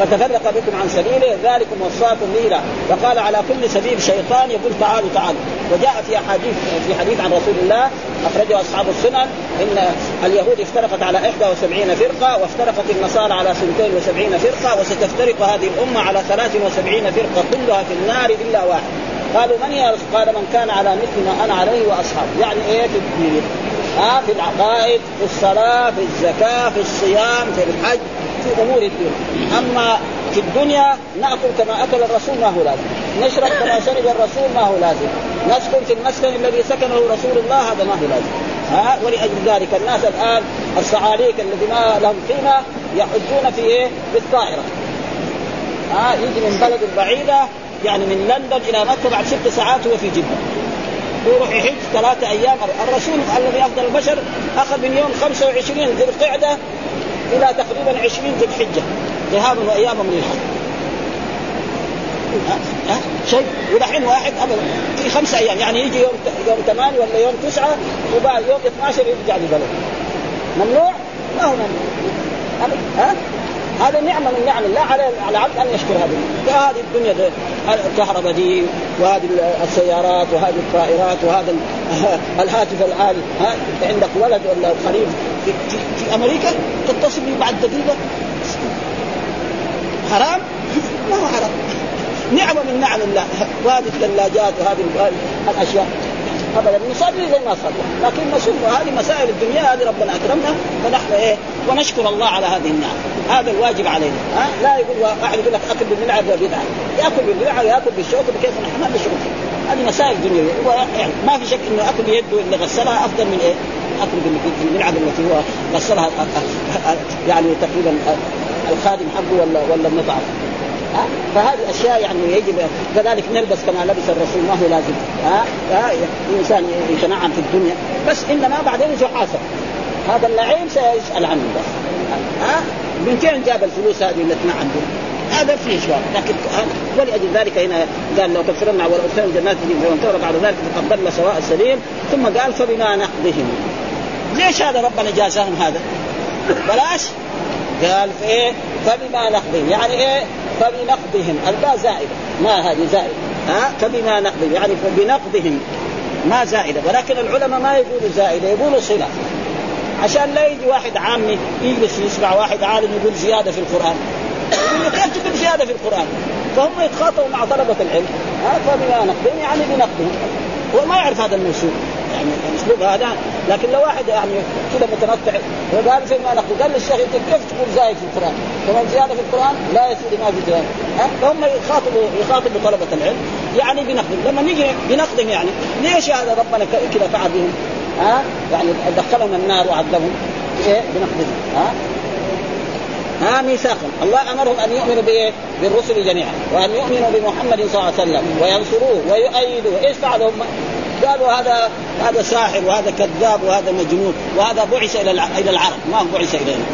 فتفرق بكم عن سبيله ذلكم وصاكم به وقال على كل سبيل شيطان يقول تعالوا تعالوا. وجاء في احاديث في حديث عن رسول الله أخرجه أصحاب السنن إن اليهود افترقت على 71 فرقة وافترقت النصارى على 72 فرقة وستفترق هذه الأمة على 73 فرقة كلها في النار إلا واحد. قالوا من هي قال من كان على مثل ما أنا عليه واصحابي يعني إيه في الدين؟ ها في العقائد في الصلاة في الزكاة في الصيام في الحج. في أمور الدين. أما في الدنيا نأكل كما أكل الرسول ما هو لازم. نشرب كما شرب الرسول ما هو لازم. نسكن في المسكن الذي سكنه رسول الله هذا ما هو لازم. ها؟ ولأجل ذلك الناس الآن الصعاليك الذي ما لهم قيمة يحجون في إيه؟ في الطائرة. ها؟ يجي من بلد بعيدة يعني من لندن إلى مكة بعد ست ساعات هو في جده يروح يحج ثلاثة أيام. الرسول الذي أفضل البشر أخذ من يوم 25 ذي القعدة إلى تقريبا 20 ذي الحجة ذهابا وايابا من الحج أه؟ أه؟ شيء ودحين واحد ابدا في خمسة أيام يعني يجي يوم يوم ثمانية ولا يوم تسعة وبعد يوم 12 يرجع لبلده ممنوع؟ ما هو ممنوع ها؟ هذا نعمة من نعم الله على العبد أن يشكر هذه. فهذه الدنيا الكهرباء دي وهذه السيارات وهذه الطائرات وهذا الهاتف ها عندك ولد ولا قريب في, في, في أمريكا تتصل به بعد دقيقة؟ حرام؟ ما هو حرام. نعمة من نعم الله. وهذه الثلاجات وهذه الأشياء. ابدا. نصلي زي ما صلى. لكن نشوف هذه مسائل الدنيا هذه ربنا اكرمنا فنحن إيه؟ ونشكر الله على هذه النعم. هذا الواجب علينا. ها؟ لا يقول واحد يقول لك أكل بالملعب وبدعة. يأكل بالملعب ياكل بالشوك بكيف نحن ما بشغل هذه مسائل دنيوية. يعني ما في شك إنه أكل بيده اللي غسلها أفضل من إيه؟ أكل بالملعب التي هو غسلها يعني تقريبا الخادم حقه ولا ولا المطعم. فهذه أشياء يعني يجب كذلك نلبس كما لبس الرسول ما هو لازم. ها؟ الإنسان يتنعم في الدنيا. بس إنما بعدين يحاسب هذا اللعين سيسأل عنه بس. ها؟ من فين جاب الفلوس هذه اللي تنعم بها؟ هذا فيه شوار لكن ولأجل ذلك هنا قال لو كفرنا ولادخلهم جنات فمن كفر بعد ذلك فقد ضل سواء السبيل. ثم قال فبما نقضهم ليش هذا ربنا جازاهم هذا؟ بلاش. قال في إيه؟ فبما نقضهم. يعني إيه؟ فبنقضهم. الباء زائدة. ما هذه زائدة. ها؟ فبما نقضهم. يعني فبنقضهم ما زائدة. ولكن العلماء ما يقولوا زائدة. يقولوا صلة. عشان لا يجي واحد عامي يجلس يسمع واحد عالم يقول زيادة في القرآن. يقول كيف تقول زيادة في القرآن. فهم يتخاطبوا مع طلبة العلم. ها؟ فبما نقضهم. يعني بنقضهم. هو ما يعرف هذا الموصول يعني الاسلوب هذا. لكن لو واحد يعني كذا متنطع وقال فيما نقول قال للشيخ أنت كيف تقول زايد في القرآن؟ كمان زيادة في القرآن لا يا سيدي ما في زيادة. ها؟ فهم يخاطبوا يخاطبوا طلبة العلم. يعني بنقدم. لما نيجي بنقدم يعني ليش هذا ربنا كذا فعل بهم؟ ها؟ يعني دخلهم النار وعذبهم. إيه؟ بنقدم. ها؟ ها؟ ميثاقا الله أمرهم أن يؤمنوا بإيه؟ بالرسل جميعا. وأن يؤمنوا بمحمد صلى الله عليه وسلم. وينصروه ويؤيدوه، إيش فعلوا قالوا هذا هذا ساحر وهذا كذاب وهذا مجنون وهذا بعث إلى إلى العرب. ما بعث إلينا.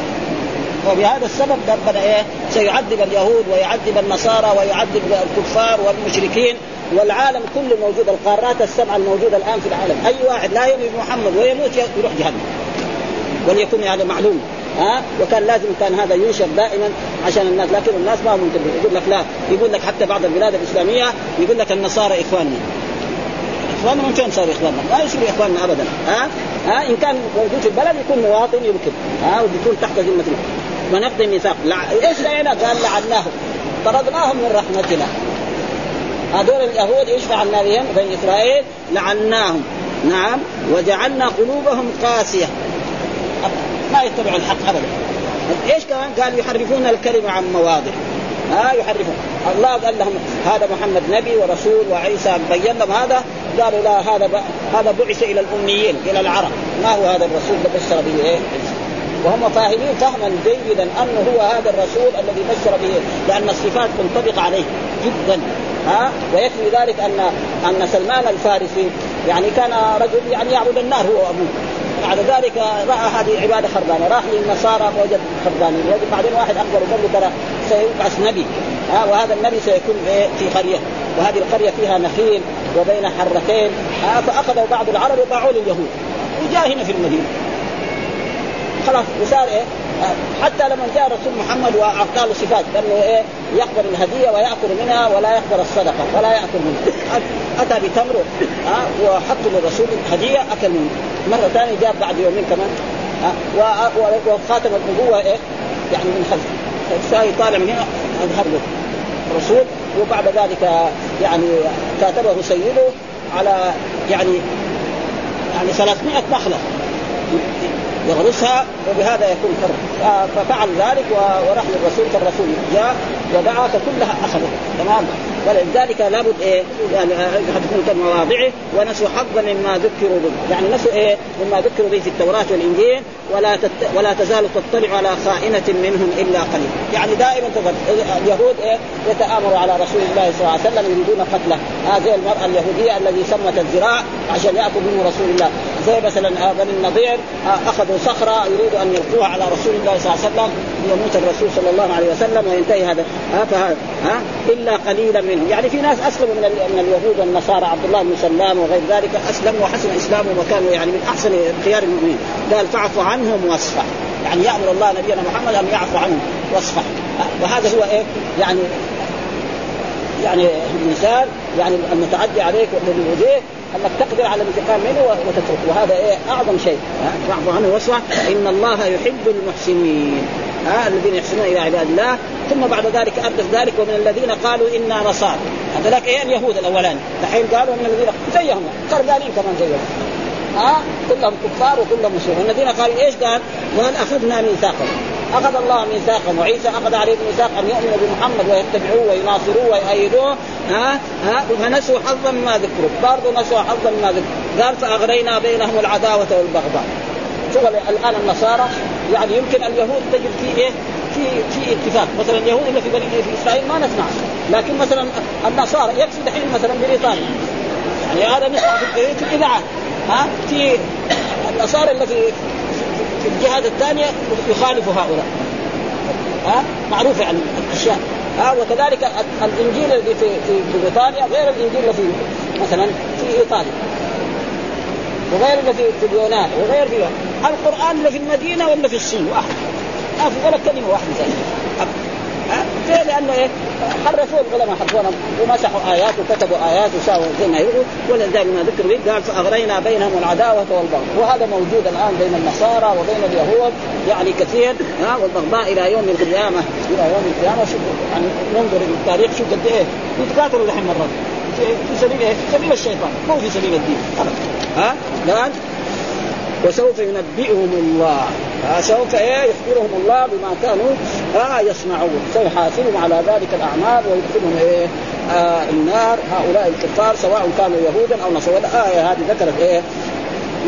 وبهذا السبب ربنا إيه؟ سيعذب اليهود ويعذب النصارى ويعذب الكفار والمشركين والعالم كله موجود القارات السبعة الموجودة الآن في العالم. أي واحد لا يؤمن بمحمد ويموت يروح جهنم. وليكن هذا معلوم. ها؟ وكان لازم كان هذا ينشر دائما عشان الناس. لكن الناس ما منتبهين يقول لك لا. يقول لك حتى بعض البلاد الإسلامية يقول لك النصارى إخواننا. إخواننا من فين صار إخواننا؟ ما يصير إخواننا ابدا. ها؟ ها؟ إن كان موجود في البلد يكون مواطن يمكن. ها؟ ويكون تحت ذمة ونقضي ميثاق. لع... إيش لعنا؟ قال لعناهم. طردناهم من رحمتنا. هذول اليهود إيش فعلنا بهم؟ بني إسرائيل؟ لعناهم. نعم. وجعلنا قلوبهم قاسية. ما يتبعوا الحق ابدا. إيش كمان؟ قال يحرفون الكلمة عن مواضع. ها يحرفون. الله قال لهم هذا محمد نبي ورسول وعيسى بين لهم هذا. قالوا لا هذا هذا بعث إلى الأميين إلى العرب. ما هو هذا الرسول؟ اللي بشر به إيه؟ وهم فاهمين فهما جيدا أنه هو هذا الرسول الذي بشر به لأن الصفات تنطبق عليه جدا. ها؟ ويكفي ذلك أن أن سلمان الفارسي يعني كان رجل يعني يعبد النار هو وأبوه. بعد ذلك رأى هذه عبادة خربانة. راح للنصارى وجد خربانين. وجد بعدين واحد اخبره قال له ترى سيبعث نبي. ها وهذا النبي سيكون في قرية. وهذه القرية فيها نخيل وبين حرتين. ها فاخذوا بعض العرب وباعوا لليهود. وجاء هنا في المدينة. خلاص وصار إيه؟ حتى لما جاء الرسول محمد واعطاه له صفات لأنه إيه؟ يقبل الهدية ويأكل منها ولا يقبل الصدقة ولا يأكل منها. أتى بتمر ها وحط للرسول هدية أكل منه مرة ثانية جاء بعد يومين كمان وخاتم النبوة إيه؟ يعني من خلفه. طالع من هنا أظهر له. الرسول وبعد ذلك يعني كاتبه سيده على يعني يعني 300 نخلة. يغرسها وبهذا يكون فرق ففعل ذلك وراح للرسول فالرسول جاء ودعا فكلها اخذوا تمام؟ ولذلك لابد إيه يعني تكون كمواضعه ونسوا حظا مما ذكروا به. يعني نسوا إيه مما ذكروا به في التوراة والإنجيل ولا تت... ولا تزال تطلع على خائنة منهم إلا قليل. يعني دائما تفضل اليهود إيه يتآمروا على رسول الله صلى الله عليه وسلم يريدون قتله. هذه المرأة اليهودية الذي سمت الذراع عشان يأكل منه رسول الله. زي مثلا بني النضير أخذوا صخرة يريدوا أن يلقوها على رسول الله صلى الله عليه وسلم يموت الرسول صلى الله عليه وسلم وينتهي هذا. فهذا ها إلا قليلا منهم. يعني في ناس أسلموا من من اليهود والنصارى عبد الله بن سلام وغير ذلك أسلموا وحسن اسلامهم وكانوا يعني من أحسن خيار المؤمنين. قال فاعف عنهم واصفح. يعني يأمر الله نبينا محمد أن يعفو عنهم واصفح. وهذا هو إيه؟ يعني يعني الانسان يعني المتعدي عليك يؤذيه أنك تقدر على الانتقام منه وتترك. وهذا إيه؟ أعظم شيء. فاعف عنه واصفح إن الله يحب المحسنين. ها؟ الذين يحسنون إلى عباد الله. ثم بعد ذلك أردف ذلك ومن الذين قالوا إنا نصارى. هذولاك إيه؟ اليهود الأولاني. الحين قالوا من الذين زيهم خربانين كمان زيهم. ها؟ كلهم كفار وكلهم مسلمون. الذين قالوا إيش قال؟ قال أخذنا ميثاقهم. أخذ الله ميثاقهم وعيسى أخذ عليهم ميثاق أن يؤمنوا بمحمد ويتبعوه ويناصروه ويؤيدوه ها؟ ها؟ فنسوا حظا مما ذكروا. برضه نسوا حظا مما ذكروا. قال فأغرينا بينهم العداوة والبغضاء. شوف الآن النصارى يعني يمكن اليهود تجد في إيه؟ في في اتفاق. مثلا اليهود اللي في بني في إسرائيل ما نسمع. لكن مثلا النصارى يكفي دحين مثلا بريطانيا. يعني هذا نسمع في الاذاعات ها في النصارى اللي في الجهات الثانية يخالف هؤلاء. ها معروف يعني الأشياء. ها وكذلك الإنجيل الذي في في بريطانيا غير الإنجيل اللي في مثلا في إيطاليا. وغير اللي في اليونان وغير في القرآن اللي في المدينة ولا في الصين واحد. ما في ولا كلمة واحدة زي لأنه إيه؟ حرفوا العلماء حرفونا ومسحوا آيات وكتبوا آيات وساووا زي ما يقولوا. ولذلك ما ذكر به قال فأغرينا بينهم العداوة والبغض. وهذا موجود الآن بين النصارى وبين اليهود يعني كثير ها؟ والبغضاء إلى يوم القيامة. إلى يوم القيامة. شوف يعني ننظر التاريخ شوف قد إيه يتقاتلوا الحين مرات في سبيل إيه؟ في سبيل الشيطان. مو في سبيل الدين. ها؟ قال وسوف ينبئهم الله. سوف إيه؟ يخبرهم الله بما كانوا آه يصنعون. سيحاسبهم على ذلك الأعمال ويدخلهم إيه؟ آه النار. هؤلاء الكفار سواء كانوا يهودا أو نصارى. الايه هذه ذكرت إيه؟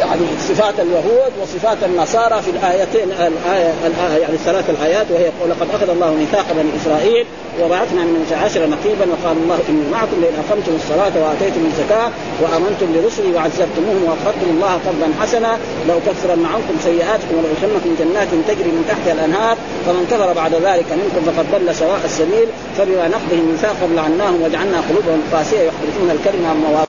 يعني صفات اليهود وصفات النصارى في الآيتين الآية, الآية يعني الثلاث الآيات وهي لقد أخذ الله ميثاق بني إسرائيل وبعثنا من عشر نقيبا وقال الله إني معكم لئن أقمتم الصلاة وآتيتم الزكاة وآمنتم برسلي وعزرتموهم واقرضتم الله قرضا حسنا لأكفرن عنكم سيئاتكم ولأدخلنكم جنات تجري من تحتها الأنهار فمن كفر بعد ذلك منكم فقد ضل سواء السبيل فبما نقضهم ميثاقهم لعناهم وجعلنا قلوبهم قاسية يحرفون الكلمة عن